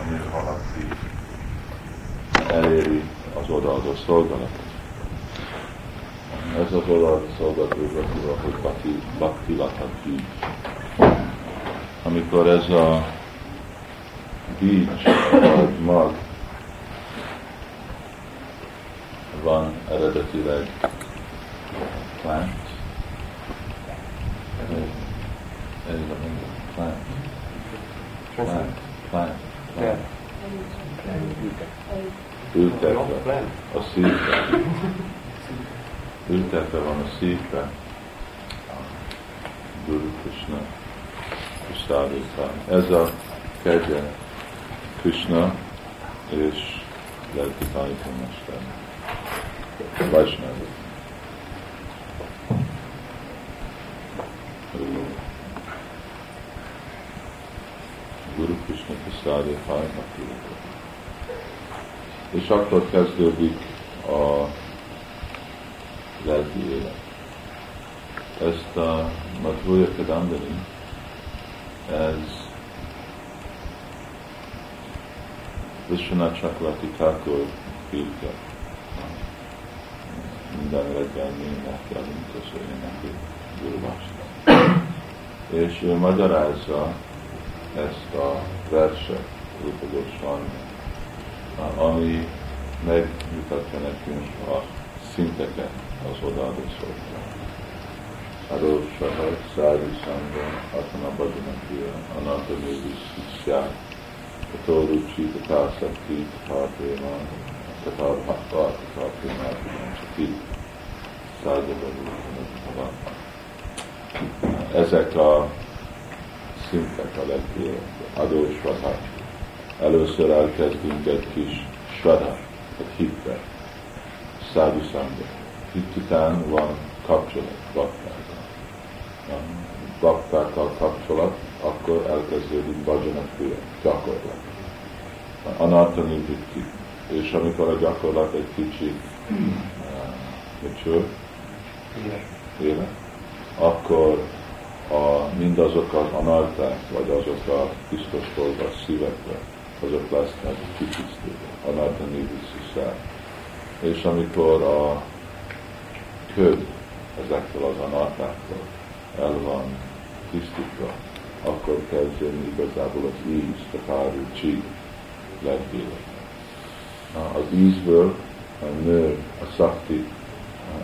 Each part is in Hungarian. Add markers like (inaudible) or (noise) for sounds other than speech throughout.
ami valaki eléri az odaadó szolgálatot. Ez az odaadó szolgálat úgy hogy Bhakti, Bhakti Latati. Amikor ez a bícs, vagy mag van eredetileg plant, ez a plant, plant, plant, Ültetve a szívbe. Ültetve van a szívbe. Guru Krishna, Ez a kegye Krishna és lelki tanítómester. Vajsnava. Guru Krishna Prasadi Hajmati. És akkor kezdődik a lelki élet. Ezt a Madhurya Kadambani, ez Vishwanath Chakravarti Thakur írta. Minden reggel mi énekelünk, köszönjük neki Guru És ő magyarázza ezt a verset tudatosan, ami megmutatja nekünk a szinteket az odaadó szolgálat. Arósahat, Szári Sangam, Atana Badanakia, Ananta a Sziszják, Katoru Csita Kászakti, Tathéma, Tatar Hatva, Tathéma, Csaki, Szágyagadó, Ezek a szintek a legkülönbözőbb. Adósvata. Először elkezdünk egy kis svada, egy hitbe, szádu szanga. Hit után van kapcsolat, baktákkal. Baktákkal kapcsolat, akkor elkezdődik bhajana kriya, gyakorlat. Anartani vitti. És amikor a gyakorlat egy kicsit uh, mature, éle, akkor a, mindazok az anarták, vagy azok a biztos dolgok szívekbe, azok lesznek kitisztítva. Anartani vissza. És amikor a köd ezektől az anartáktól el van tisztítva, akkor kezdjen igazából az íz, a káru, csík lelkélet. Az ízből a nő, a szakti,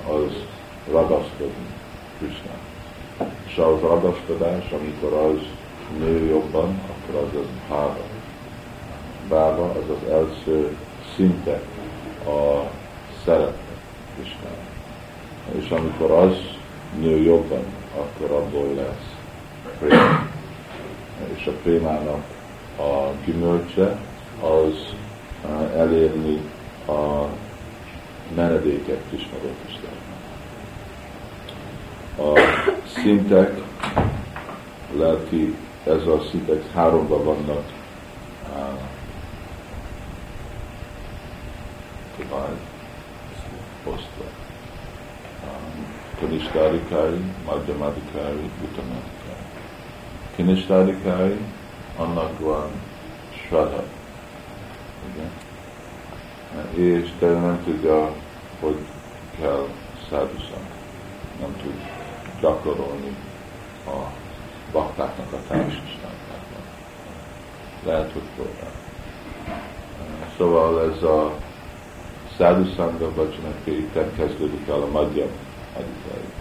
az ragaszkodni Krishna. És az ragaszkodás, amikor az nő jobban, akkor az az bába. Bába az az első szinte a szeretet Krishna. És amikor az nő jobban, akkor abból lesz préma és a prémának a gyümölcse az elérni a menedéket Krishnadott Istennek. A szintek, lelki, ez a szintek háromban vannak divide, osztva. Kanishtárikári, Madhyamádikári, Uttamádikári. Kinistadikári, annak van Shraddha. És de nem tudja, hogy kell száduszanak. Nem tud gyakorolni a baktáknak a társaságában. Lehet, hogy próbál. Szóval ez a szádhuszanga vacsanak kezdődik el a magyar adikai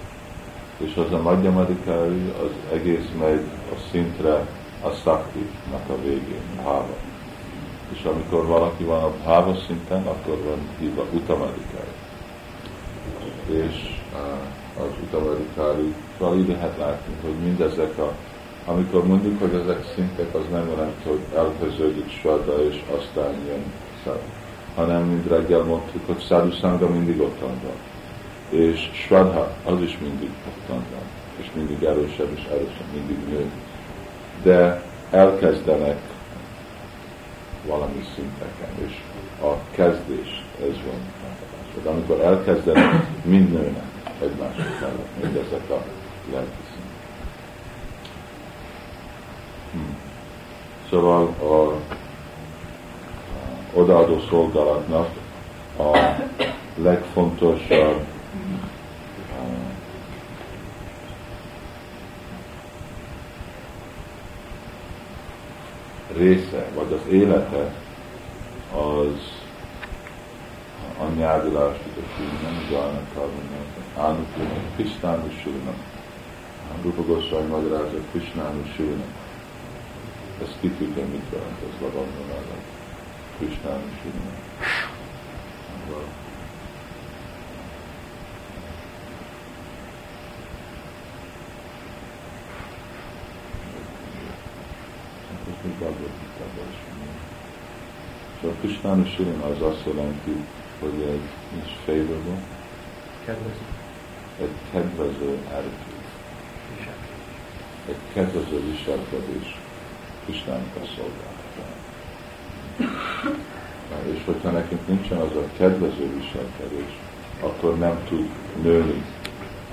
és az a madhyamadikári az egész megy a szintre a szakti-nak a végén, bháva. És amikor valaki van a bháva szinten, akkor van hívva utamadikári. És az utamadikári, szóval ide lehet látni, hogy mindezek a amikor mondjuk, hogy ezek szintek, az nem jelenti, hogy elkezdődik svada, és aztán jön szád. Hanem, mint reggel mondtuk, hogy szádu mindig ott van és Svadha az is mindig ottan van, és mindig erősebb és erősebb, mindig nő. De elkezdenek valami szinteken, és a kezdés, ez van. De amikor elkezdenek, mind nőnek egymások mellett, mindezek a lelki. Hmm. Szóval a odaadó szolgálatnak a legfontosabb része, vagy az élete, az a nyelvilás, nem Gának Ánukulnak, Kristánusulnak, Rupa Goswami magyarázza Kristánusulnak. Ezt ki tudja, mit jelent ez Lavanda mellett. Kristánusulnak. So Krishnanu Shirin az azt jelenti, hogy egy is favorable. Kedvező. Egy kedvező attitude. Egy kedvező viselkedés Krisnának a szolgálatán. És hogyha nekünk nincsen az a kedvező viselkedés, akkor nem tud nőni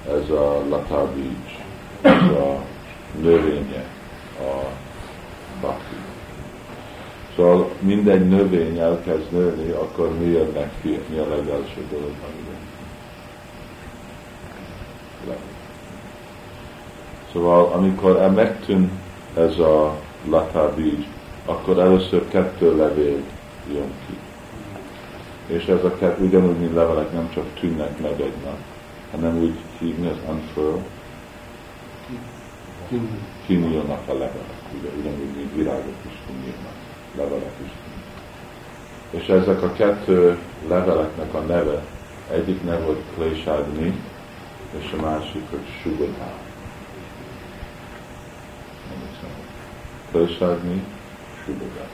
ez a latabícs, ez a növénye a bhakti. Szóval mindegy növény elkezd nőni, akkor mi jönnek ki, mi a legelső dolog, amiben Szóval amikor megtűn ez a latabíj, akkor először kettő levél jön ki. És ez a kettő ugyanúgy, mint levelek nem csak tűnnek meg egynak, hanem úgy hívni az unfurl, kinyílnak a levelek, ugye, ugyanúgy, mint virágok is kinyílnak levelek is. És ezek a kettő leveleknek a neve, egyik neve hogy Klésádni, és a másik, hogy Sugadá. Klésádni, Sugadá.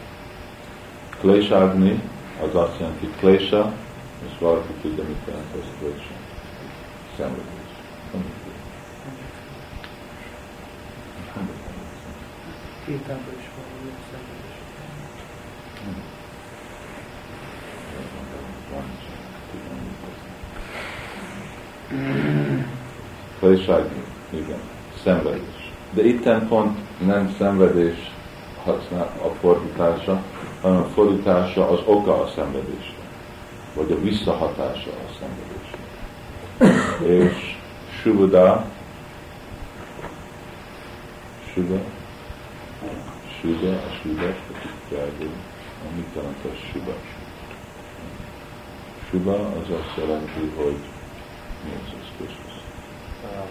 Klésádni az azt jelenti Klésa, és valaki tudja, mit jelent ez Klésa. Szenvedés. Két is van, szenvedés. Fajságni, igen, szenvedés. De itten pont nem szenvedés használ a fordítása, hanem a fordítása az oka a szenvedésre, vagy a visszahatása a szenvedésre. És Subada, Suga, Suga, a Suga, a mit jelent a Suga? Suba az azt jelenti, hogy Jézus Krisztus.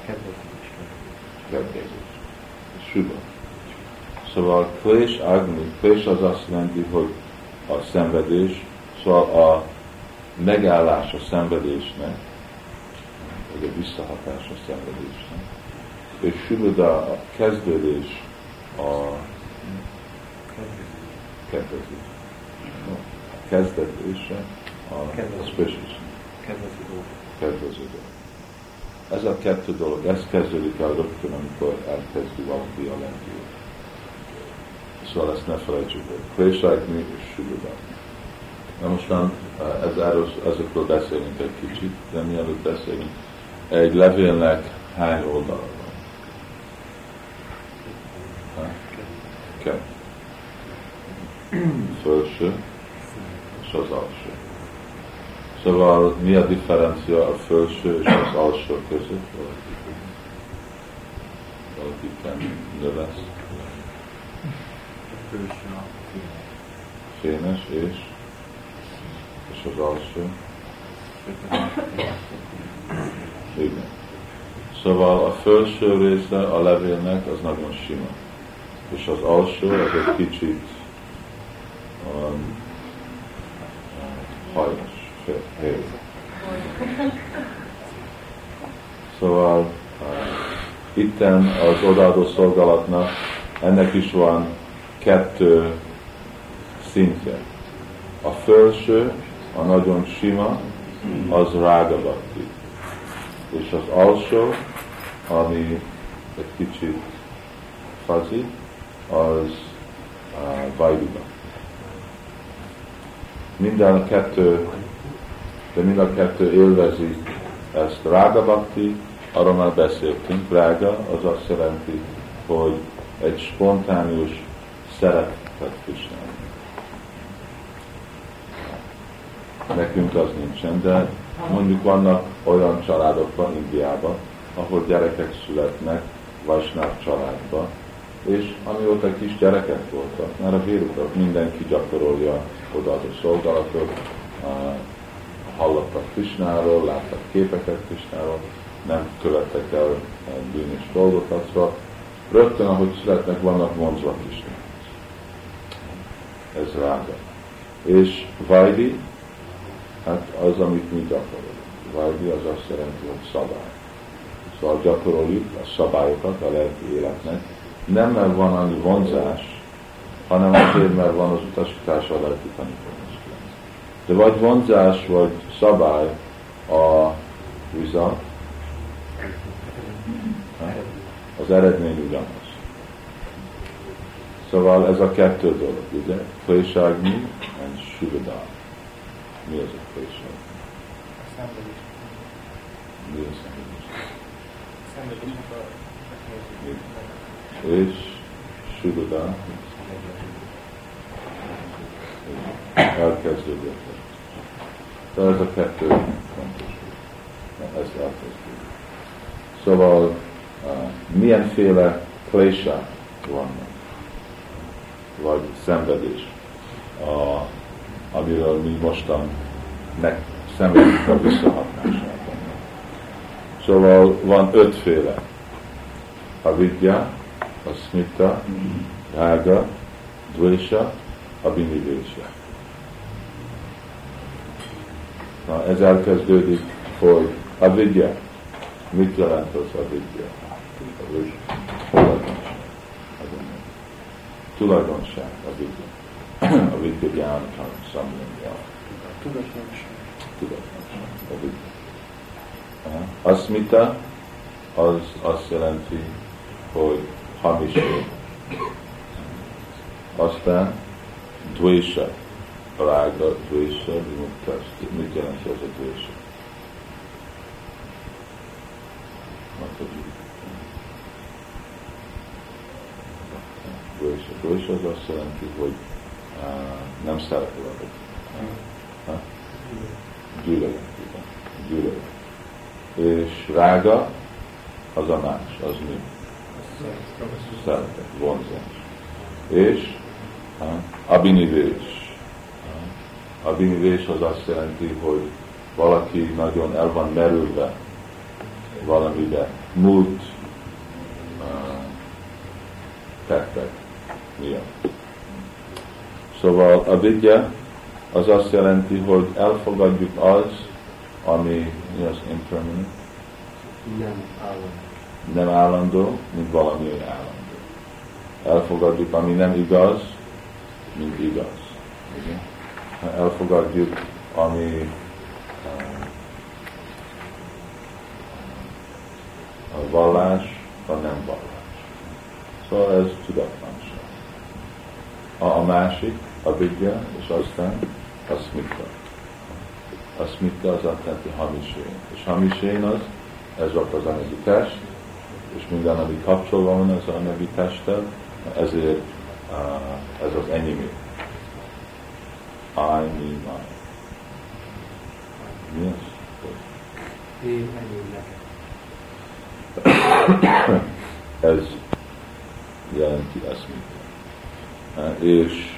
Kedvezés. Kedvezés. Suba. Szóval Klés Agni, Klés az azt jelenti, hogy a szenvedés, szóval a megállás a szenvedésnek, vagy a visszahatás a szenvedésnek. És Subada a kezdődés a kedvezés. A kezdődése a kedvező Kedvező dolog. Ez a kettő dolog, ez kezdődik el rögtön, amikor elkezdi valaki a lendült. Szóval ezt ne felejtsük el. Kvéságni és sülüdani. Na mostan ez, erről, ezekről beszélünk egy kicsit, de mielőtt beszélünk, egy levélnek hány oldala van? Kettő. Felső és az alsó. Szóval mi a differencia a felső és az alsó között? Valaki nő lesz. Fénes és, és az alsó. Igen. Szóval a felső része a levélnek az nagyon sima. És az alsó az egy kicsit um, hajlas helyzet. Szóval uh, itten az odaadó szolgálatnak ennek is van kettő szintje. A felső, a nagyon sima, az rágabatti. És az alsó, ami egy kicsit fazi, az uh. Minden a kettő de mind a kettő élvezi ezt rága bakti, arról már beszéltünk, rága az azt jelenti, hogy egy spontánius szeretet Krisnának. nekünk az nincsen, de mondjuk vannak olyan családokban Indiában, ahol gyerekek születnek Vajsnáv családba, és amióta kis gyerekek voltak, már a vérutak mindenki gyakorolja oda a szolgálatot, hallottak Krisnáról, láttak képeket Krisnáról, nem követtek el bűnös dolgokat, rögtön, ahogy születnek, vannak vonzva Krisnához. Ez rága. És Vajdi, hát az, amit mi gyakorolunk. Vajdi az azt jelenti, hogy szabály. Szóval gyakoroljuk a szabályokat a lelki életnek, nem mert van annyi vonzás, hanem azért, mert van az utasítás a lelki tanítóhoz. De vagy vonzás, vagy szabály a result, az eredmény ugyanaz. Szóval ez a kettő dolog, ugye? Klésságni és Sugada. Mi az a klésság? Mi a szenvedés? És Sugada elkezdődött. Tehát ez a kettő fontos. Ez elkezdődik. Szóval milyenféle klésák vannak, vagy szenvedés, a, amiről mi mostan meg szenvedünk a visszahatásában. Szóval van ötféle. A vidya, a smita, rága, dvésha, abhinivésa. Na, ez elkezdődik, hogy a vidya. Mit jelent az a vidya? Tulajdonság. Tulajdonság a vidya. A vidya gyánatam szamlanya. Tudatlanság. Tudatlanság. A vidya. Asmita az azt jelenti, hogy hamiség. Aztán dvésha, rága, vimuktas. Mit jelenti ez a dvésha? Dvésha. Dvésha az azt jelenti, hogy uh, nem szerető vagyok. Uh, gyűlölet, gyűlölet. És rága az a más, az mi? Szeretet, vonzás. És abinivés. Abinivés az azt jelenti, hogy valaki nagyon el van merülve valamibe, múlt uh, tettek miatt. Szóval a vidya az azt jelenti, hogy elfogadjuk az, ami mi az impermanent? Nem állandó. Nem állandó, mint valami állandó. Elfogadjuk, ami nem igaz, mint igaz. Ugye? Elfogadjuk, ami a vallás, a nem vallás. Szóval ez tudatlanság. A, a másik, a vidya, és aztán a smita. A smita az azt jelenti hamisén. És hamisén az, ez ott az anyagi test, és minden, ami kapcsolva van az anyagi testtel, ezért ez az enyémé. I, me, mine. Mi az? Én ez jelenti eszmét. Uh, és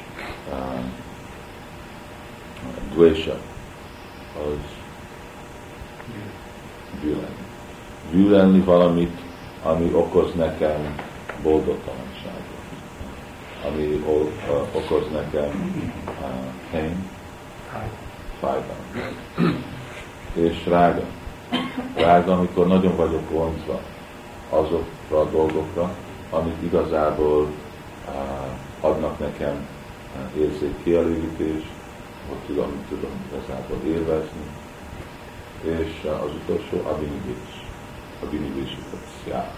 uh, dvésha az gyűlölni. Gyűlölni valamit, ami okoz nekem boldogtalanságot, ami okoz nekem uh, pain, fájdalmat. És rága. Rága, amikor nagyon vagyok vonzva azokra a dolgokra, amik igazából uh, adnak nekem uh, érzék kielégítést, hogy tudom, tudom igazából élvezni. És uh, az utolsó abinibés. Abinibés szjá.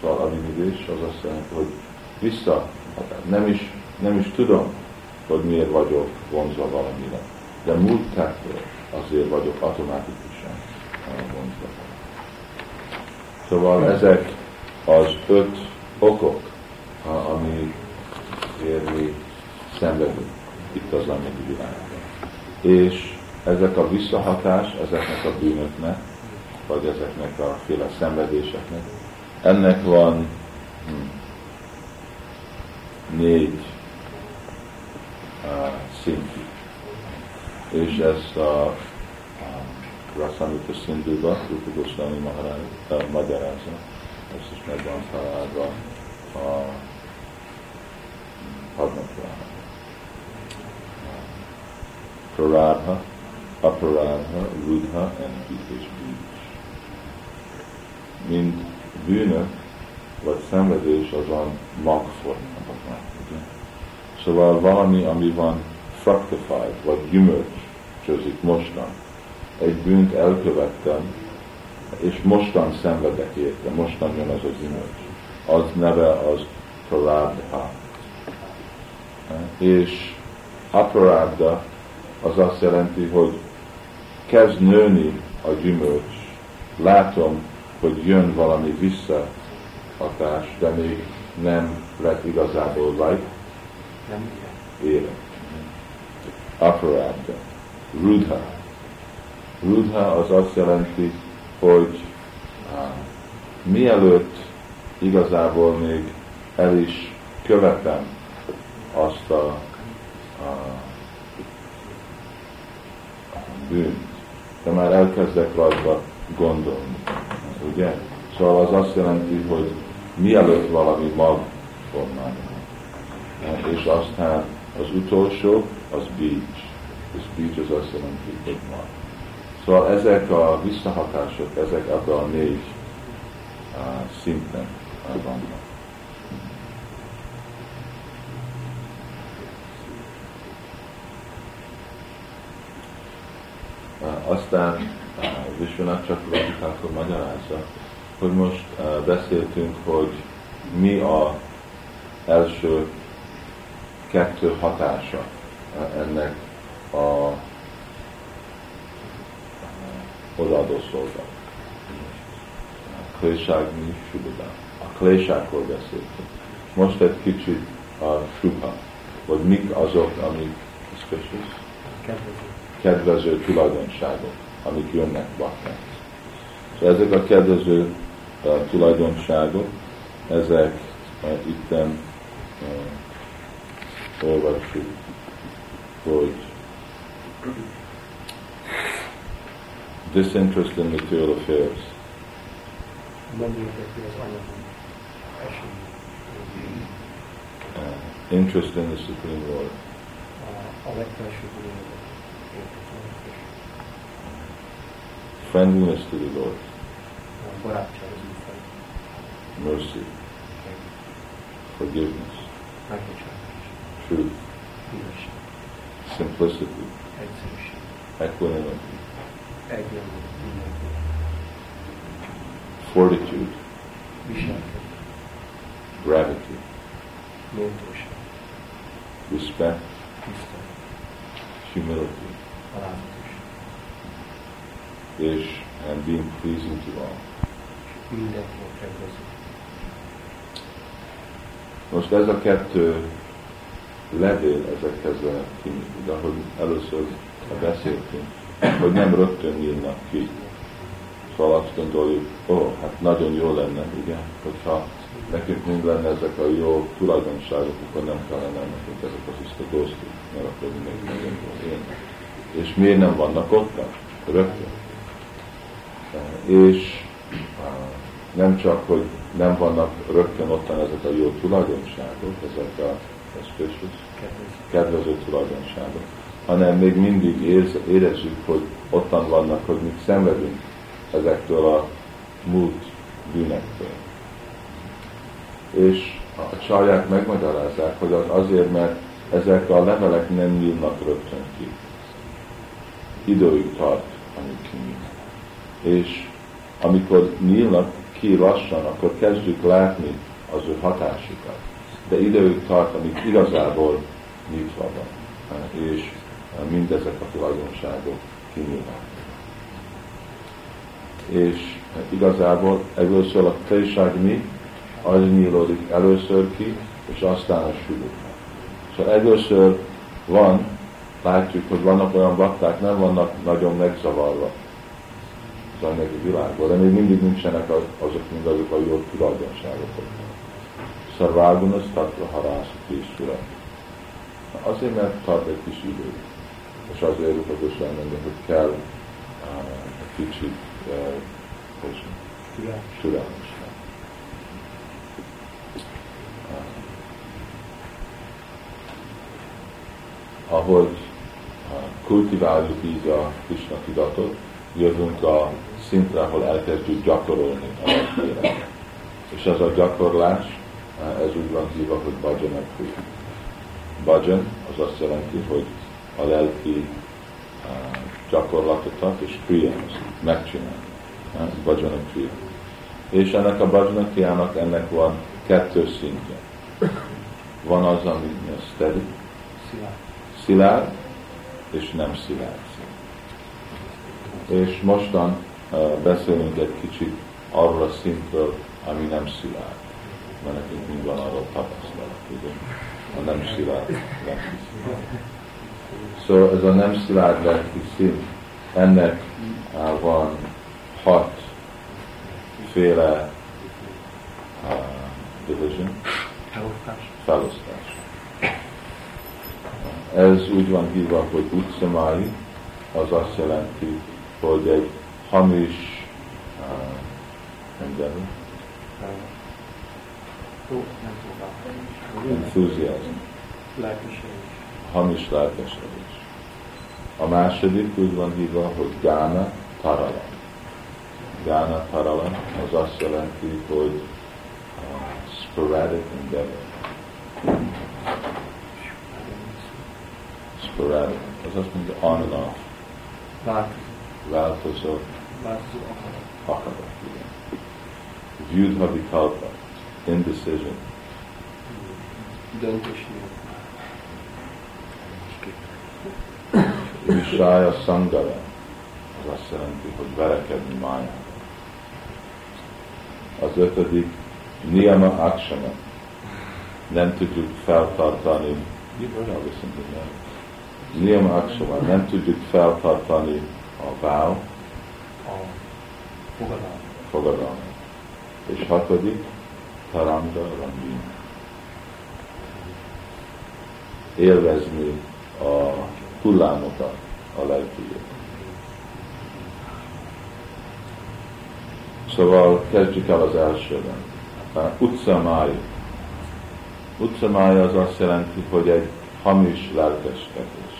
Szóval abinibés az azt jelenti, hogy vissza, nem is, nem is tudom, hogy miért vagyok vonzva valamire. De múlt tettől azért vagyok automatikusan vonzva. Szóval ezek az öt okok, ami érni szenvedünk itt az anyagi világban. és ezek a visszahatás ezeknek a bűnöknek, vagy ezeknek a féle szenvedéseknek, ennek van hm, négy uh. És ezt a, Rasamita Sindhuba, Rupa Goswami uh, magyarázza, ezt is meg van találva a Padma Praradha, Aparadha, Rudha and és bűnös. Mind bűnök vagy szenvedés az van magformában. Szóval valami, ami van fructified, vagy gyümölcsözik mostan. Egy bűnt elkövettem, és mostan szenvedek érte, mostan jön az a gyümölcs. Az neve az Praradha. És Aparadha az azt jelenti, hogy kezd nőni a gyümölcs, látom, hogy jön valami visszahatás, de még nem lett igazából vagy Nem élet. Aparáta. Rudha. Rudha az azt jelenti, hogy mielőtt igazából még el is követem azt a, a bűnt, de már elkezdek rajta gondolni. Ugye? Szóval az azt jelenti, hogy mielőtt valami mag formálja. És aztán az utolsó, az beach. És beach az azt jelenti, hogy mag. Szóval ezek a visszahatások, ezek ebben a négy uh, vannak. Aztán Vishwanath Chakravarti magyarázza, hogy most beszéltünk, hogy mi a első kettő hatása ennek a odaadó szolgálat. Kléságni Subhadá. A kléságról beszéltünk. Most egy kicsit a Subha, vagy mik azok, amik, Kedvező kedvező tulajdonságok, amik jönnek baknak. És ezek a kedvező uh, tulajdonságok, ezek uh, itten uh, olvassuk, hogy disinterest in material affairs. Uh, interest in the Supreme Lord. A uh, friendliness to the Lord, mercy, forgiveness, truth, simplicity, equanimity, fortitude, gravity, respect, humility, és and being pleasing to all. Most ez a kettő levél ezekhez a de ahogy először beszéltünk, hogy nem rögtön nyílnak ki. Szóval azt gondoljuk, ó, oh, hát nagyon jó lenne, ugye, hogyha nekünk mind lenne ezek a jó tulajdonságok, akkor nem kellene nekünk ezek a tiszta góztik, mert akkor mindenki jól élne. És miért nem vannak ott? Rögtön és nem csak, hogy nem vannak rögtön ottan ezek a jó tulajdonságok, ezek a auspicious, kedvező tulajdonságok, hanem még mindig érz, érezzük, hogy ottan vannak, hogy mi szenvedünk ezektől a múlt bűnektől. És a csarják megmagyarázzák, hogy az azért, mert ezek a levelek nem nyílnak rögtön ki. Időig tart, amíg kinyílnak. És amikor nyílnak ki lassan, akkor kezdjük látni az ő hatásukat. De időig tart, amíg igazából nyitva van, és mindezek a tulajdonságok kinyílnak. És igazából először a tejság mi, az nyílódik először ki, és aztán a sülük. Szóval először van látjuk, hogy vannak olyan bakták, nem vannak nagyon megzavarva az anyagi világban, de még mindig nincsenek az, azok mind azok a jó tulajdonságok. Szarvágunas tatra harász készület. Azért, mert tart egy kis idő. És azért Rupa mondja, hogy kell uh, kicsit uh, türelmes. Ahogy kultiváljuk így a Krishna tudatot, jövünk a szintre, ahol elkezdjük gyakorolni a lelki És ez a gyakorlás, ez úgy van hívva, hogy bhajan kriya. Bhajan az azt jelenti, hogy a lelki gyakorlatokat és kriya, megcsinálni. Bhajan kriya. És ennek a bhajan ennek van kettő szintje. Van az, ami steady, szilárd, és nem szilárd És mostan beszélünk egy kicsit arról a szintről, ami nem szilárd. Mert nekünk mind van arról tapasztalat, ugye? A nem szilárd lelki Szóval ez a nem szilárd lelki szint, ennek van hat féle uh, division, felosztás. Ez úgy van hívva, hogy utcamai, az azt jelenti, hogy egy hamis uh, enthusiasm. Hamis lelkesedés. A második úgy van hívva, hogy gána tarala. Gána tarala az azt jelenti, hogy uh, sporadic endeavor sporadic. Az azt mondja on and off. Változó. Változó. Akarat. Vyudha vikalpa. Indecision. Döntés Visaya Sangara. Az azt jelenti, hogy verekedni májában. Az ötödik Niyama Akshama. Nem tudjuk feltartani. You've heard all this in the Niyam Aksama, nem tudjuk feltartani a váw, a fogadalmat. fogadalmat. És hatodik, Taranga Rambin. Élvezni a hullámokat a lelkügyet. Szóval kezdjük el az elsőben. Utcamáj. Utcamáj az azt jelenti, hogy egy hamis lelkeskedés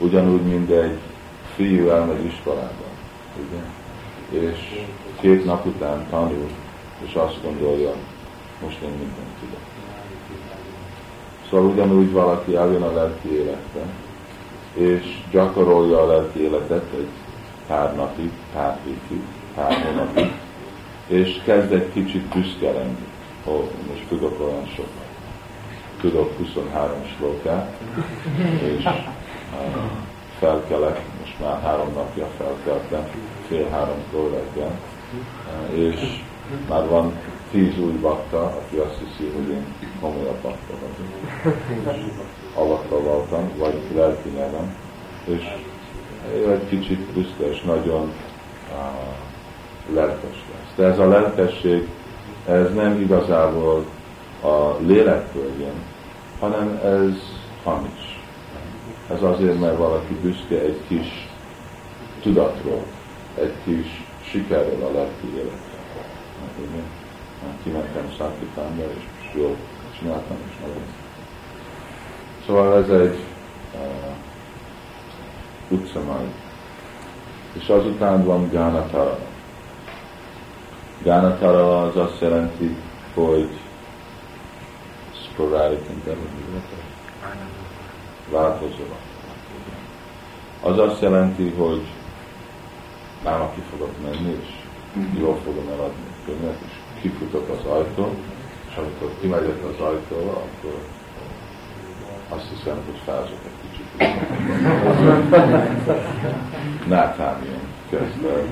ugyanúgy, mint egy fiú elmegy iskolába, ugye? és két nap után tanul, és azt gondolja, most én mindent tudok. Szóval ugyanúgy valaki eljön a lelki életbe, és gyakorolja a lelki életet egy pár napig, pár hétig, pár hónapig, és kezd egy kicsit büszke lenni. Ó, most tudok olyan sokat. Tudok 23 slókát, és felkelek, most már három napja felkeltem, fél háromkor reggel, és már van tíz új bakta, aki azt hiszi, hogy én komolyabb bakta vagyok. Alakra voltam, vagy lelki nevem, és egy kicsit büszke, és nagyon uh, lelkes lesz. De ez a lelkesség, ez nem igazából a lélektől jön, hanem ez hamis. Ez azért, mert valaki büszke egy kis tudatról, egy kis sikerről a lelki életre. Hát, hát kimentem Szákitánba, és jól csináltam, és nagyon. Szóval ez egy uh, utcamai. És azután van Gánatara. Gánatara az azt jelenti, hogy sporadic endeavor, változó. Az azt jelenti, hogy már ki fogok menni, és jól fogom eladni a könyvet, és kifutok az ajtó, és amikor kimegyek az ajtóba, akkor azt hiszem, hogy fázok egy kicsit. Náthám jön, kezd el.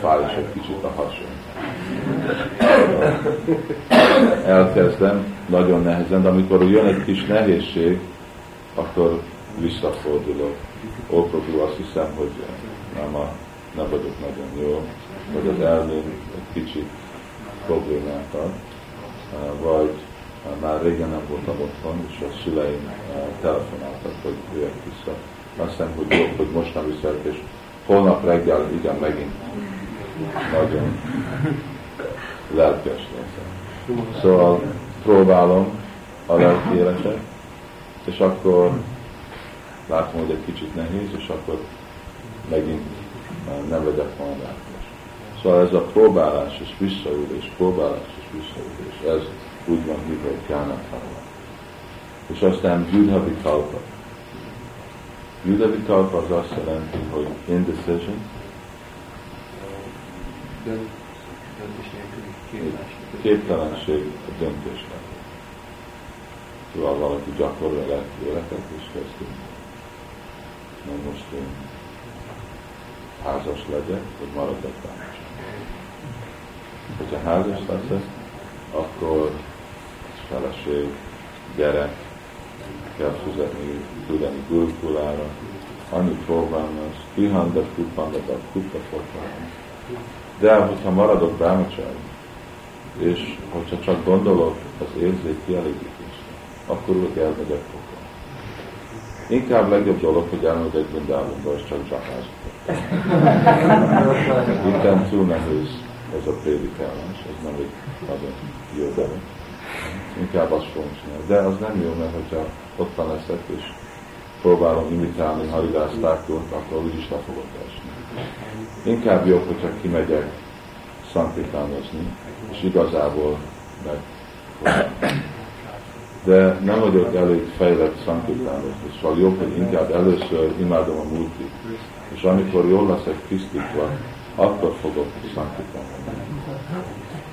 Fáj is egy kicsit a hasom. Elkezdem, nagyon nehezen, de amikor jön egy kis nehézség, akkor visszafordulok. Ó, Prabhu, azt hiszem, hogy nem, a, nem vagyok nagyon jó, vagy az elmém egy kicsit problémát ad, vagy már régen nem voltam otthon, és a szüleim telefonáltak, hogy jöjjek vissza. Azt hiszem, hogy jobb, hogy most nem viszek, és holnap reggel igen megint nagyon lelkes leszek. Szóval próbálom a lelki életet, és akkor látom, hogy egy kicsit nehéz, és akkor megint nem vegyek majd át. Szóval ez a próbálás és visszaülés, próbálás és visszaülés, ez úgy van hívva, hogy Gánatára. És aztán Judha Vikalpa. Judha Vikalpa az azt jelenti, hogy indecision. Képtelenség a döntésnek. Szóval valaki gyakorolja lelki életet, és kezdi. Na most én házas legyek, vagy maradok táncsán. Hogyha házas leszek, akkor feleség, gyerek, kell fizetni, tudni gulkulára, annyi próbálom az, pihandat, kupandat, kutta De hogyha maradok bámacsári, és hogyha csak gondolok az érzék kielégítésre, akkor úgy elmegyek pokol. Inkább legjobb dolog, hogy elmegyek Brindávonba, és csak zsakázok. (laughs) Itten túl nehéz ez a prédikálás, ez nem egy nagyon jó dolog. Inkább azt fogom csinálni. De az nem jó, mert hogyha ott van leszek, és próbálom imitálni Haridász Thakur-t, akkor úgyis le fogok esni. Inkább jobb, hogyha kimegyek szantitánozni, és igazából meg de nem vagyok elég fejlett szantitánozni, szóval jobb, hogy inkább először imádom a múltit, és amikor jól leszek tisztítva, akkor fogok szantitánozni.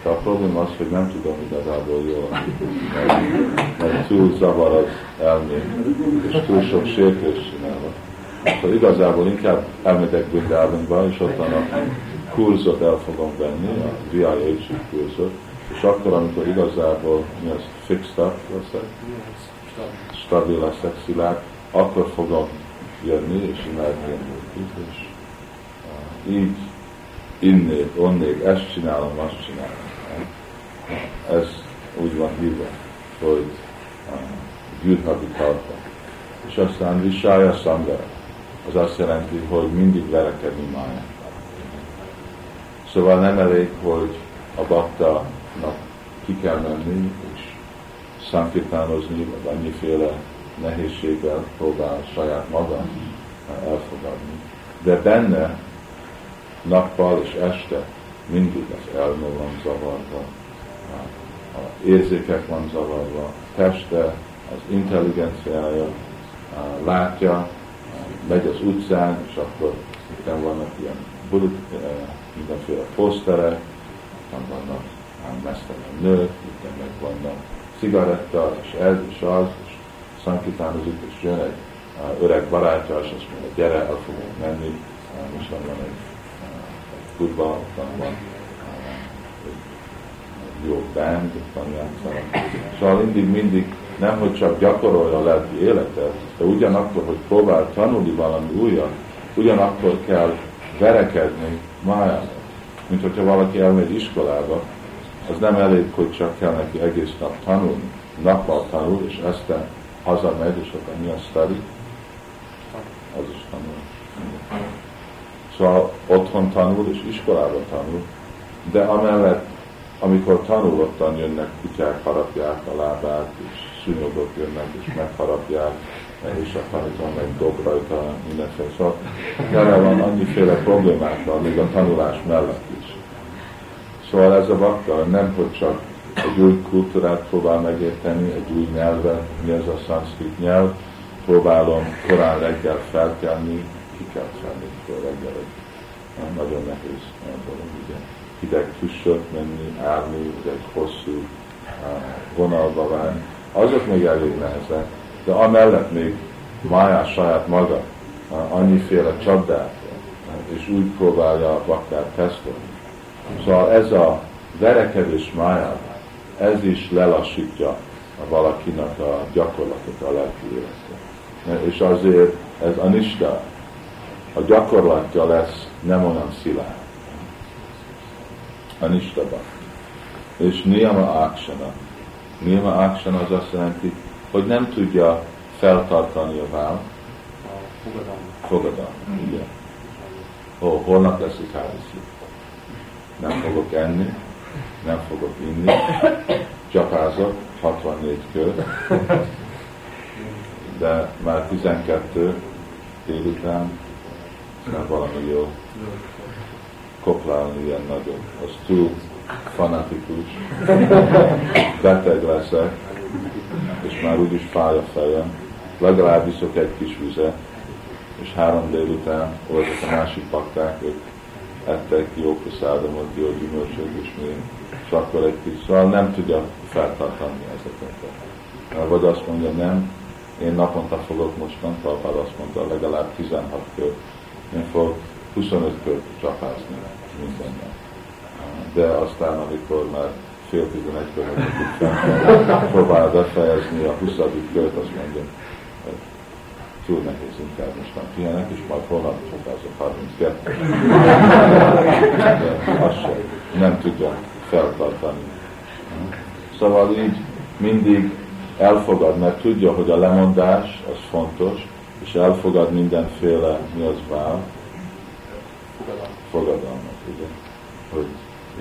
De a probléma az, hogy nem tudom igazából jól, mert, mert túl zavar az elmém, és túl sok sértés csinálok. Szóval igazából inkább elmegyek Brindávonba, és ott a kurzot el fogom venni, a VIH kurzot, és akkor, amikor igazából mi az fixed up leszek, stabil leszek, szilárd, akkor fogom jönni és imádni és így innék, onnék, ezt csinálom, azt csinálom. Ez úgy van hívva, hogy gyűrhabi tarta. És aztán visája szangara. Az azt jelenti, hogy mindig verekedni máját. Szóval nem elég, hogy a baktának ki kell menni, és szankirtánozni, vagy annyiféle nehézséggel próbál saját maga elfogadni. De benne nappal és este mindig az van zavarva, a érzékek van zavarva, a teste, az intelligenciája látja, megy az utcán, és akkor itt vannak ilyen bulit, mindenféle poszterek, itt vannak mesztelen nők, itt meg vannak cigaretta, és ez, és az, és szankitánozik, és jön egy öreg barátja, és azt mondja, gyere, el fogunk menni, most van egy, futball, ott van jó band, van játszanak. Szóval mindig, mindig nem, hogy csak gyakorolja a lelki életet, de ugyanakkor, hogy próbál tanulni valami újat, ugyanakkor kell verekedni májának. Mint hogyha valaki elmegy iskolába, az nem elég, hogy csak kell neki egész nap tanulni. Nappal tanul, és aztán hazamegy, és akkor mi a study? Az is tanul. Szóval otthon tanul, és iskolában tanul, de amellett, amikor tanul, ottan jönnek kutyák, harapják a lábát, és szúnyogok jönnek, és megharapják, és a tanítom meg dob rajta mindenféle. Szóval tele van annyiféle problémákkal, még a tanulás mellett is. Szóval ez a vakka nem, hogy csak egy új kultúrát próbál megérteni, egy új nyelvet, mi ez a szanszkrit nyelv, próbálom korán reggel felkelni, ki kell felni fel reggel, egy nagyon nehéz dolog, ugye. Hideg tüssöt menni, állni, egy hosszú vonalba válni, azok még elég nehezek, de amellett még májás saját maga, annyiféle csapdát, és úgy próbálja akár tesztelni. Szóval ez a verekedés májában, ez is lelassítja a valakinek a gyakorlatot a lelki életet. És azért ez anista, a gyakorlatja lesz nem olyan szilárd. Anistaba. És niyama aksana. Niyama aksana az azt jelenti, hogy nem tudja feltartani a vál. Fogadalmat. Fogadalmat, igen. Ó, holnap lesz egy házasság. Nem fogok enni, nem fogok inni, csapázok, 64 kör, de már 12 délután, már valami jó koplálni ilyen nagyon, az túl fanatikus, (laughs) beteg leszek, és már úgyis fáj a fejem, legalább iszok egy kis vizet, és három délután voltak a másik pakták, ők ettek jó prasádamot, jó gyümölcsöt, és még, és akkor egy kis, szóval nem tudja feltartani ezeket. Vagy azt mondja, nem, én naponta fogok mostan, Prabhupád azt mondta, legalább 16 kör. Én fogok 25 kört csapázni minden nap. De aztán, amikor már fél tizenegy próbál befejezni a 20. kört, azt mondja, túl nehéz, inkább most már pihenek, és majd holnap csapázok 32. De azt sem, nem tudja feltartani. Szóval így mindig elfogad, mert tudja, hogy a lemondás az fontos, és elfogad mindenféle, mi az vál? Fogadalmat, ugye? Hogy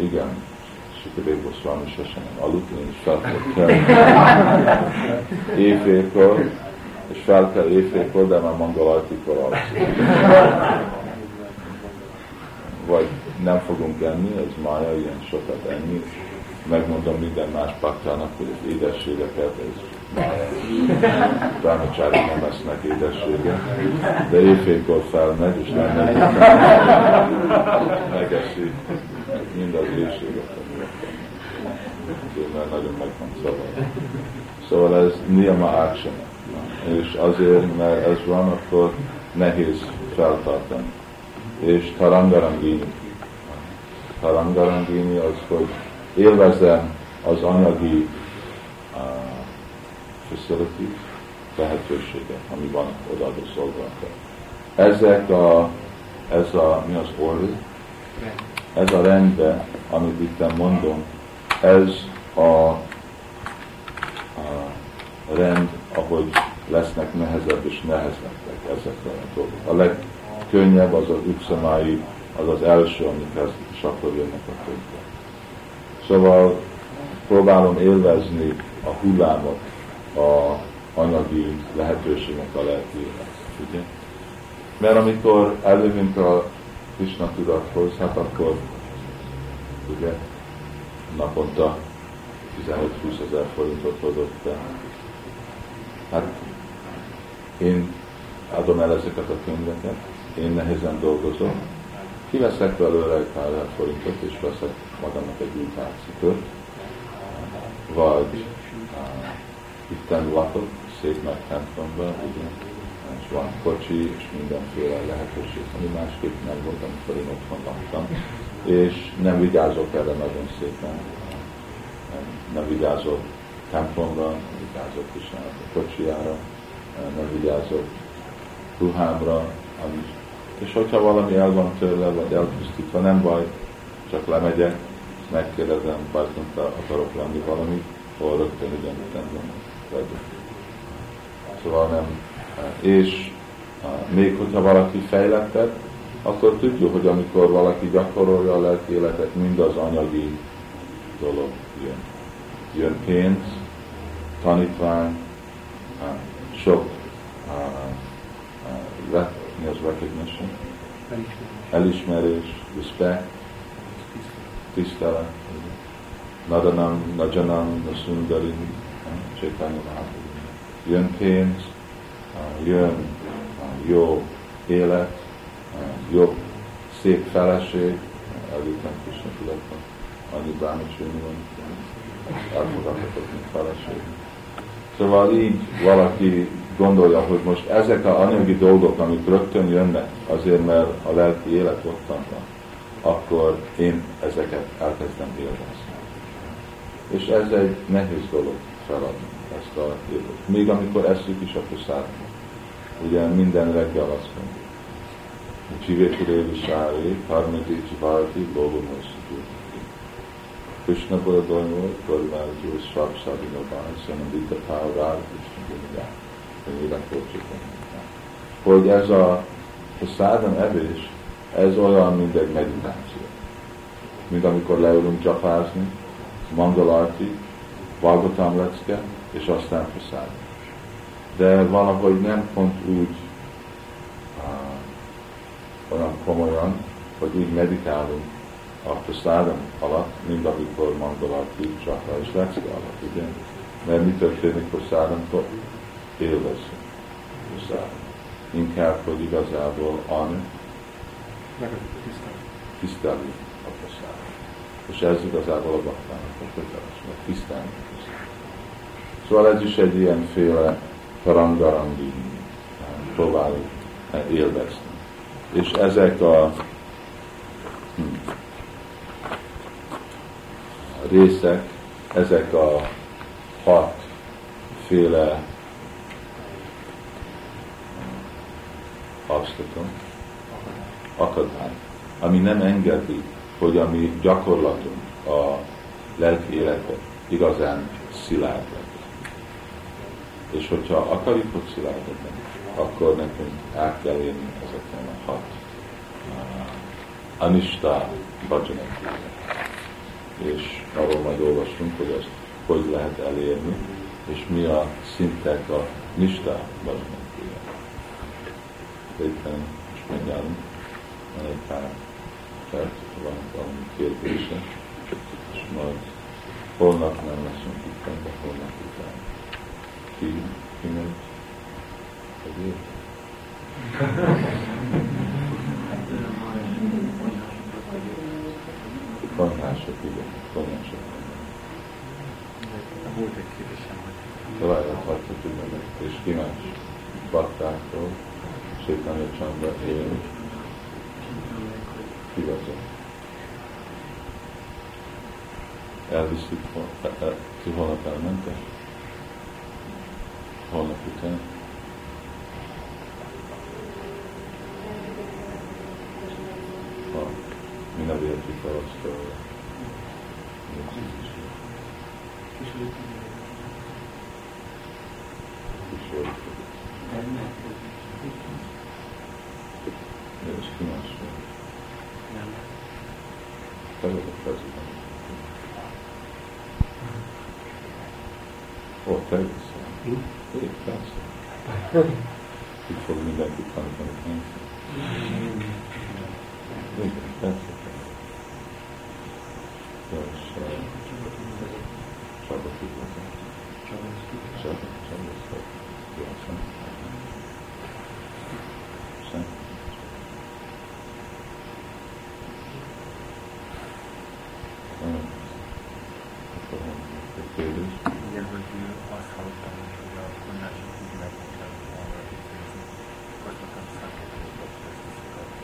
igen, Sikadev Goswami sosem nem aludt, én is fel kell (laughs) éjfélkor, és fel kell éjfélkor, de már mangalartikor alszik. Vagy nem fogunk enni, ez mája, ilyen sokat enni, megmondom minden más paktának, hogy az édességeket, ez Brahmacsári nem esznek édességet, de éjfélkor felmegy, és nem megy, megeszi mind az éjséget, mert nagyon meg van szabad. Szóval ez niyama action. És azért, mert ez van, akkor nehéz feltartani. És tarangarangini. Tarangarangini az, hogy élvezem az anyagi facility, lehetőséget, ami van odaadó szolgálatok. Ezek a, ez a, mi az order? Ez a rendbe, amit itt mondom, ez a, a rend, ahogy lesznek nehezebb és nehezebbek ezek a dolgok. A legkönnyebb az az utcamái, az az első, amikhez, és akkor jönnek a többiek. Szóval próbálom élvezni a hullámot, a anyagi lehetőségnek a lelki ugye? Mert amikor elővünk a Krishna tudathoz, hát akkor ugye naponta 15-20 ezer forintot hozott be. Hát én adom el ezeket a könyveket, én nehezen dolgozom, kiveszek belőle egy pár forintot, és veszek magamnak egy új párcipőt, vagy itten lakok, szép nagy templomban, ugye, és van kocsi, és mindenféle lehetőség, ami másképp nem volt, amikor én otthon laktam, és nem vigyázok erre nagyon szépen, nem, nem vigyázok templomra, nem vigyázok is a kocsijára, nem vigyázok ruhámra, ami és hogyha valami el van tőle, vagy elpusztítva, nem baj, csak lemegyek, megkérdezem, bajtunk akarok lenni valami, hol rögtön ugyanígy van. Szóval nem. És még hogyha valaki fejlettebb, akkor tudjuk, hogy amikor valaki gyakorolja a lelki életet, mind az anyagi dolog jön. Jön pénz, tanítvány, sok mi az recognition? Elismerés, respect, tisztelet. Nadanam, Najanam, Nasundari, Mahaprabhu. Jön pénz, jön jó élet, jó szép feleség, elvittem Krishna tudatban, annyi bánacsőni van, elfogadhatok, mint feleség. Szóval így valaki gondolja, hogy most ezek a anyagi dolgok, amik rögtön jönnek, azért mert a lelki élet ott van, akkor én ezeket elkezdem élvezni. És ez egy nehéz dolog feladni ezt a életet. Még amikor eszük is a puszát. ugye minden reggel azt mondjuk. Csivéturévi sári, harmadi csivárti, lógomos Krishna Borodonyo, Gorivágyó, Sarksadina Bány, Vita Párár, Krishna Gunigán, hogy ez a, a szádam evés, ez olyan, mint egy meditáció. Mint amikor leülünk csapázni, mangalarti, Bhagavatam lecke, és aztán faszád. De valahogy nem pont úgy olyan komolyan, hogy úgy meditálunk a prasádam alatt, mint amikor mangalarti, csakra és lecke alatt, ugye? Mert mi történik prasádamkor? Élvezünk prasádam. Inkább, hogy igazából an tisztelni a prasádam. És ez igazából a baktának a köteles, mert tisztelni Szóval ez is egy ilyenféle karangarangi próbáljuk élvezni. És ezek a hm, részek, ezek a hatféle obstacle, akadály, ami nem engedi, hogy a mi gyakorlatunk a lelki életet igazán szilárd és hogyha akarjuk, hogy szilárd akkor nekünk át kell élni ezeken a hat uh, anista bhajanak. És arról majd olvasunk, hogy ezt hogy lehet elérni, és mi a szintek a nista bhajanak. Éppen most megjárunk, van egy pár perc, van valami kérdése, és majd holnap nem leszünk itt, de holnap után ki, ki megy egyéb. Konyhások, igen, konyhások. Volt egy kérdésem, hogy... Továbbra hagyhatjuk meg, és ki más? Baktáktól, Sétanya Csanda él. Ki az Elviszik, ti holnap elmentek? holnap után. Ha mi nem értjük el azt a Ez ki más van? Te vagy a prezident. Ó, te jössz. Elég persze. Így fog mindenki tanítani pénzt. Igen, persze. Jó, és Csaba tudod. Csaba, Csaba, Csaba, Jó, szem. Szem. Akkor van egy kérdés. Igen, hogy azt hallottam, hogy a konyhások úgy megmondják arra, hogy folytatnak számítógépet, ezt hiszik a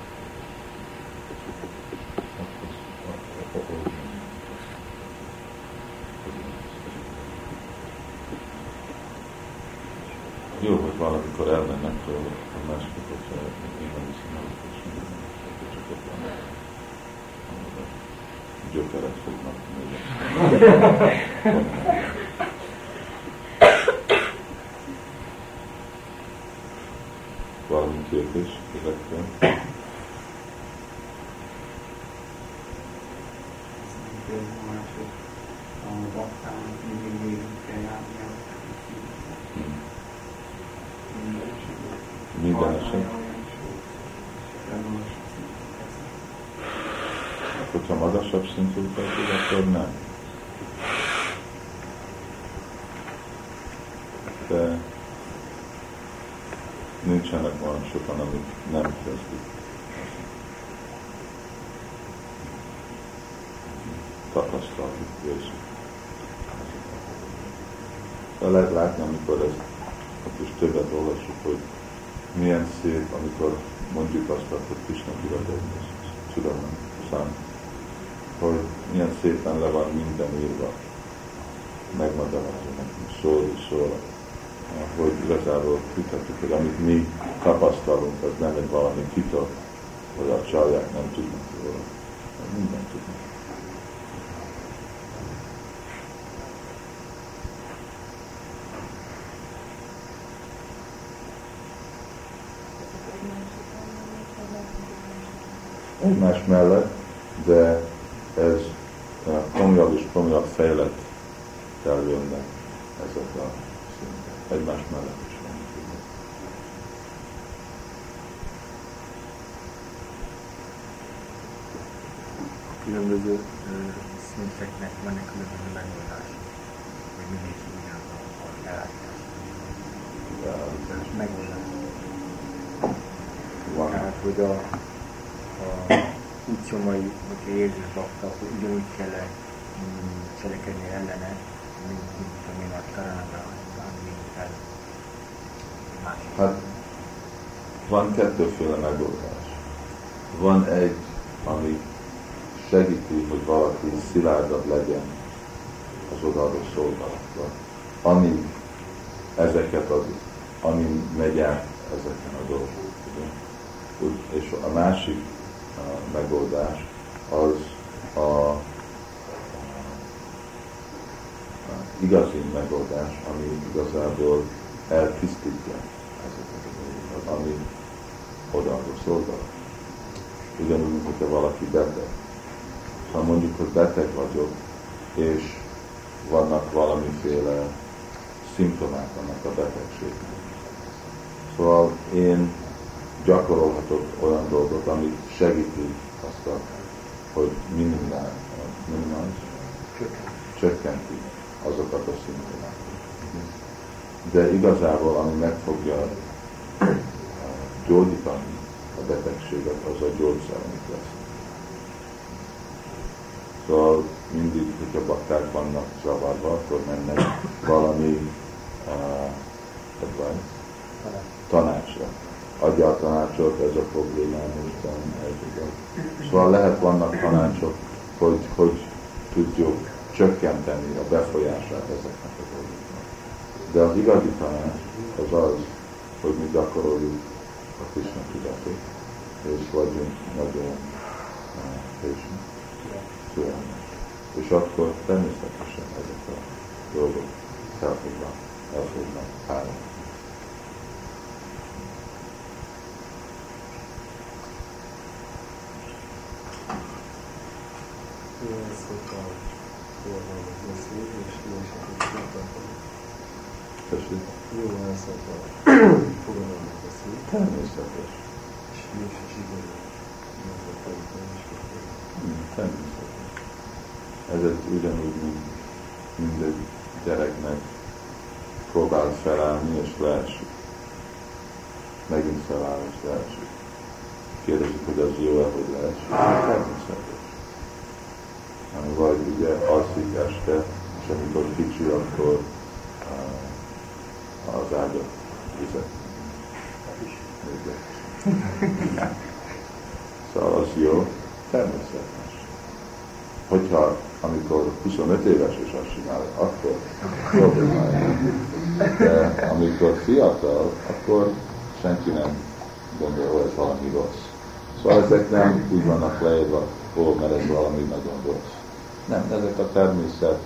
Jó, hogy valamikor elmennek tőle, a másikat, hogyha én el, hogy sem akkor csak ott van. Gyökeret fognak még. (laughs) Valami kérdés ezekkel? Minden eset. Hogyha magasabb szintű tartod, akkor nem. De nincsenek olyan sokan, amik nem kezdik. Tapasztaljuk érzük. De lehet látni, amikor ezt ott is többet olvasjuk, hogy milyen szép, amikor mondjuk azt, hogy Krishna Biradegnes, tudom, szám, hogy milyen szépen le van minden írva, megmagyarázva nekünk, szól és szól hogy igazából tudhatjuk, hogy amit mi tapasztalunk, az nem egy valami titok, hogy a csalják nem tudnak róla. Minden tudnak. Egymás mellett, de ez komolyabb és komolyabb fejlett jönnek ezek a szintek. Egymás mellett is van. Különböző szinteknek vannak különböző megoldás, hogy mindig ugyanaz a ellátás. Megoldás. Van. Tehát, hogy a, a útszomai, hogyha érzés bakta, akkor ugyanúgy kell mm, cselekedni ellene, mint, mint ami a Karanada, ami. Hát van kettőféle megoldás. Van egy, ami segíti, hogy valaki szilárdabb legyen az odaadó szolgálatban. Amíg ezeket az, amin megy át ezeken a dolgok. ugye. Úgy, és a másik megoldás az a, a, igazi megoldás, ami igazából eltisztítja ezeket ami odaadó szolgálat. Ugyanúgy, mint hogyha valaki beteg. Ha mondjuk, hogy beteg vagyok, és vannak valamiféle szimptomák annak a betegségnek. Szóval én gyakorolhatok olyan dolgot, amit segíti azt, a, hogy minimál, minimális, csökkenti azokat a szimptomákat. De igazából, ami meg fogja eh, gyógyítani a betegséget, az a gyógyszer, amit lesz. Szóval mindig, hogyha bakták vannak zavarva, akkor mennek valami uh, advice, tanácsra. Adja a tanácsot, ez a problémám, Isten, ez igaz. Szóval lehet vannak tanácsok, hogy, hogy tudjuk csökkenteni a befolyását ezeknek a dolgoknak. De az igazi tanács az az, hogy mi gyakoroljuk a Krishna tudatot, és vagyunk nagyon patient, türelmes. És akkor természetesen ezek a dolgok el fognak, el fognak állni. Forgalmat beszél, és jó is akarok Tessék, Jó lesz, hogyha fogalmat beszél, természetes. és megtartani is Hmm, Természetes. Ez egy ugyanúgy, mint mindegy gyereknek próbál felállni és leesik. Megint feláll és leesik. Kérdezik, hogy az jó-e, hogy leesik. Természetes. Vagy ugye alszik este, és amikor kicsi, akkor uh, az ágyat vizet. Szóval az jó, természetes. Hogyha amikor 25 éves és azt csinálja, akkor problémája. De amikor fiatal, akkor senki nem gondolja, hogy ez valami rossz. Szóval ezek nem úgy vannak leírva, ó, mert ez valami nagyon rossz. Nem, ezek a természet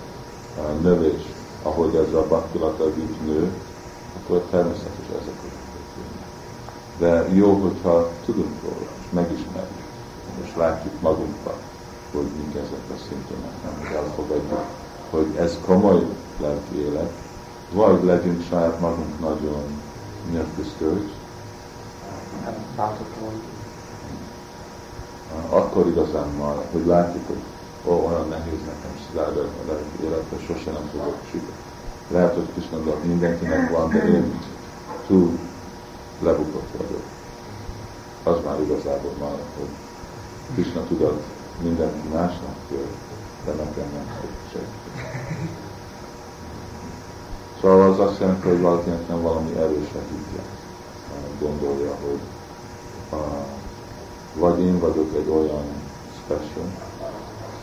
növés, ahogy ez a baktilata így nő, akkor természetes ezek a. De jó, hogyha tudunk róla, és megismerjük, és látjuk magunkban, hogy mik ezek a szimptomák, nem elfogadjuk, hogy ez komoly lelki élet, vagy legyünk saját magunk nagyon discouraged, akkor igazán már, hogy látjuk, hogy ó, olyan nehéz nekem szilárd a lelki életben, sose nem fogok sikerülni. Lehet, hogy Krishna mindenkinek van, de én túl lebukott vagyok. Az már igazából már, hogy Krishna tudat mindenki másnak jön, de nekem nem fog segíteni. Szóval az azt jelenti, hogy valakinek nem valami erőse hitje. Gondolja, hogy uh, vagy én vagyok egy olyan special,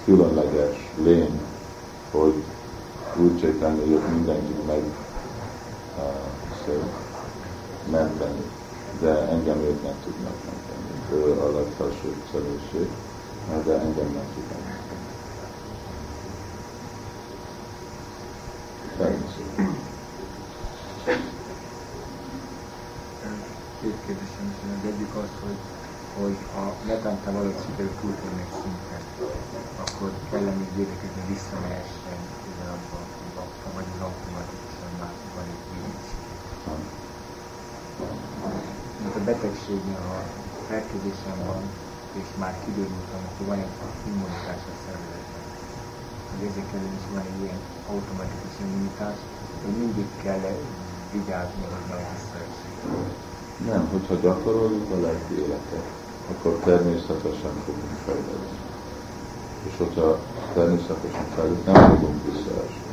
különleges lény, hogy úgy Chaitanya jött mindenkit meg uh, egyszer menteni, de engem ők nem tudnak menteni. Ő a legfelsőbb személyiség, de engem nem tudnak menteni. Természetesen. Két kérdésem is az egyik az, hogy, hogy ha netánta valaki sikerül szinten, akkor kell még védekezni, visszamehessen ugyanabba a bakta, vagy az automatikusan már van egy védés. Mint a betegségnél, ha fertőzésem van, és már kiderültem, hogy van egy immunitás a szervezetben, hogy ezek ellen is van egy ilyen automatikus immunitás, hogy mindig kell vigyázni, hogy ne visszaessék. Nem, hogyha gyakoroljuk a lelki életet, akkor természetesen fogunk fejlődni. És hogyha természetesen fejlődni, nem fogunk visszaesni.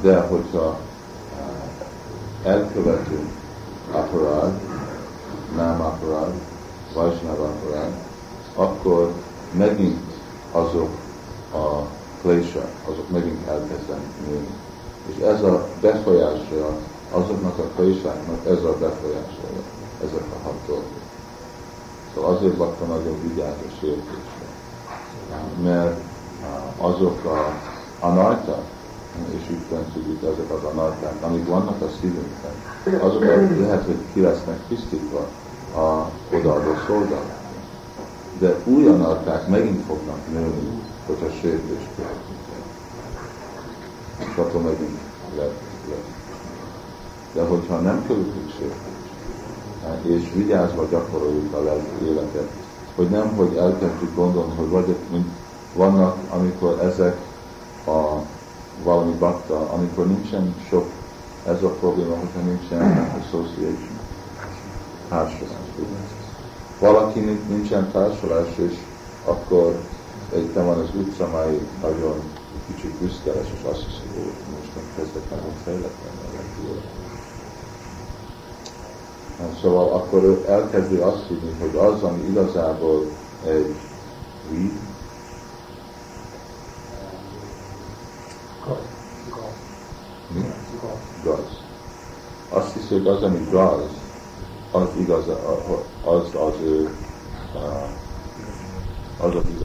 De hogyha elkövetünk aparád, nem aparád, Vajsnav aparád, akkor megint azok a klések, azok megint elkezdenek nőni. És ez a befolyása azoknak a kléssáknak, ez a befolyásolja ezek a hat dolgok. Szóval azért lakta nagyon vigyáz a sértésre. Mert azok a anarta, és úgy tudjuk, ezek az anarták, amik vannak a szívünkben, azok lehet, hogy ki lesznek tisztítva a odaadó szolgálat. De új anarták megint fognak nőni, hogyha sértés következik. És akkor megint lehet. De hogyha nem követik sértés, és vigyázva gyakoroljuk a lelki életet, hogy nem, hogy elkezdjük gondolni, hogy vagy, mint vannak, amikor ezek a valami bakta, amikor nincsen sok, ez a probléma, hogyha nincsen association, társulás. Valaki nincsen társulás, és akkor egy van az utcamáig nagyon kicsit büszkeles, és azt hiszi, hogy most nem kezdek el fejletlen a legjobb. Szóval akkor elkezdi azt hinni, hogy az, ami igazából egy weed, mi? Gaz. Azt hiszi, hogy az, ami gaz, az igaz, az az ő, az az